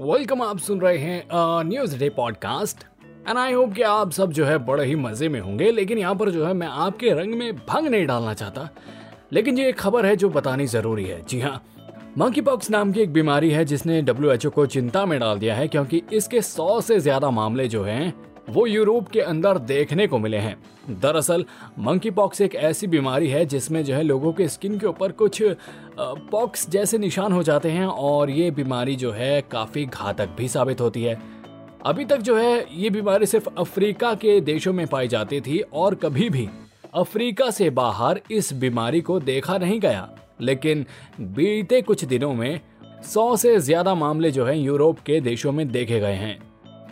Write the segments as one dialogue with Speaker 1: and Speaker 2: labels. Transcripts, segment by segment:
Speaker 1: Welcome आप सुन रहे हैं news day podcast and I hope कि आप सब जो है बड़े ही मज़े में होंगे, लेकिन यहाँ पर जो है मैं आपके रंग में भंग नहीं डालना चाहता। लेकिन ये एक खबर है जो बतानी ज़रूरी है। जी हाँ मंकी पॉक्स नाम की एक बीमारी है जिसने डब्ल्यूएचओ को चिंता में डाल दिया है, क्योंकि इसके सौ से ज़्यादा मामले जो हैं वो यूरोप के अंदर देखने को मिले हैं। दरअसल मंकी पॉक्स एक ऐसी बीमारी है जिसमें जो है लोगों के स्किन के ऊपर कुछ पॉक्स जैसे निशान हो जाते हैं और ये बीमारी जो है काफ़ी घातक भी साबित होती है। अभी तक जो है ये बीमारी सिर्फ़ अफ्रीका के देशों में पाई जाती थी और कभी भी अफ्रीका से बाहर इस बीमारी को देखा नहीं गया। लेकिन बीते कुछ दिनों में सौ से ज़्यादा मामले जो है यूरोप के देशों में देखे गए हैं।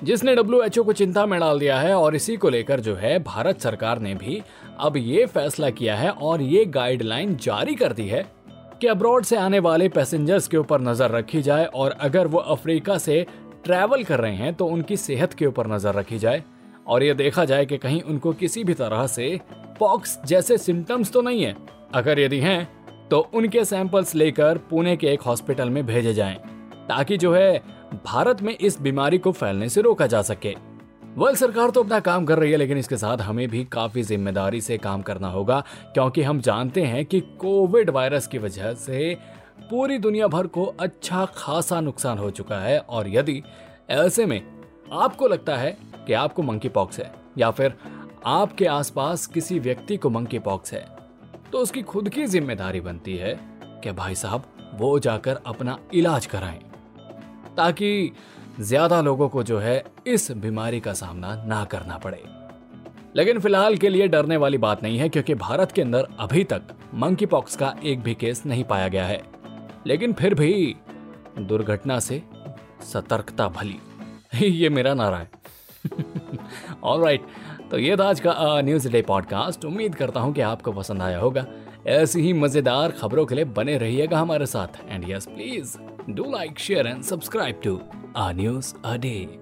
Speaker 1: जिसने डब्ल्यू को चिंता में डाल दिया है और इसी को लेकर जो है भारत सरकार ने भी अब ये फैसला किया है और ये गाइडलाइन जारी कर दी है कि अब्रॉड से आने वाले पैसेंजर्स के ऊपर नज़र रखी जाए और अगर वो अफ्रीका से ट्रैवल कर रहे हैं तो उनकी सेहत के ऊपर नज़र रखी जाए। और ये देखा जाए कि कहीं उनको किसी भी तरह से पॉक्स जैसे सिम्टम्स तो नहीं है। अगर यदि हैं तो उनके सैंपल्स लेकर पुणे के एक हॉस्पिटल में भेजे जाएँ, ताकि जो है भारत में इस बीमारी को फैलने से रोका जा सके। वर्ल्ड सरकार तो अपना काम कर रही है, लेकिन इसके साथ हमें भी काफ़ी ज़िम्मेदारी से काम करना होगा, क्योंकि हम जानते हैं कि कोविड वायरस की वजह से पूरी दुनिया भर को अच्छा खासा नुकसान हो चुका है, और यदि ऐसे में आपको लगता है कि आपको मंकी पॉक्स है, या फिर आपके आसपास किसी व्यक्ति को मंकी पॉक्स है तो उसकी खुद की ज़िम्मेदारी बनती है कि भाई साहब, वो जाकर अपना इलाज कराएँ। ताकि ज़्यादा लोगों को जो है इस बीमारी का सामना ना करना पड़े। लेकिन फ़िलहाल के लिए डरने वाली बात नहीं है क्योंकि भारत के अंदर अभी तक मंकी पॉक्स का एक भी केस नहीं पाया गया है। लेकिन फिर भी दुर्घटना से सतर्कता भली। ये मेरा नारा है। ऑल राइट right, तो ये था आज का न्यूज़ डे पॉडकास्ट उम्मीद करता हूँ कि आपको पसंद आया होगा। ऐसी ही मज़ेदार खबरों के लिए बने रहिएगा हमारे साथ। And yes please Do like, share and subscribe to Our News A Day.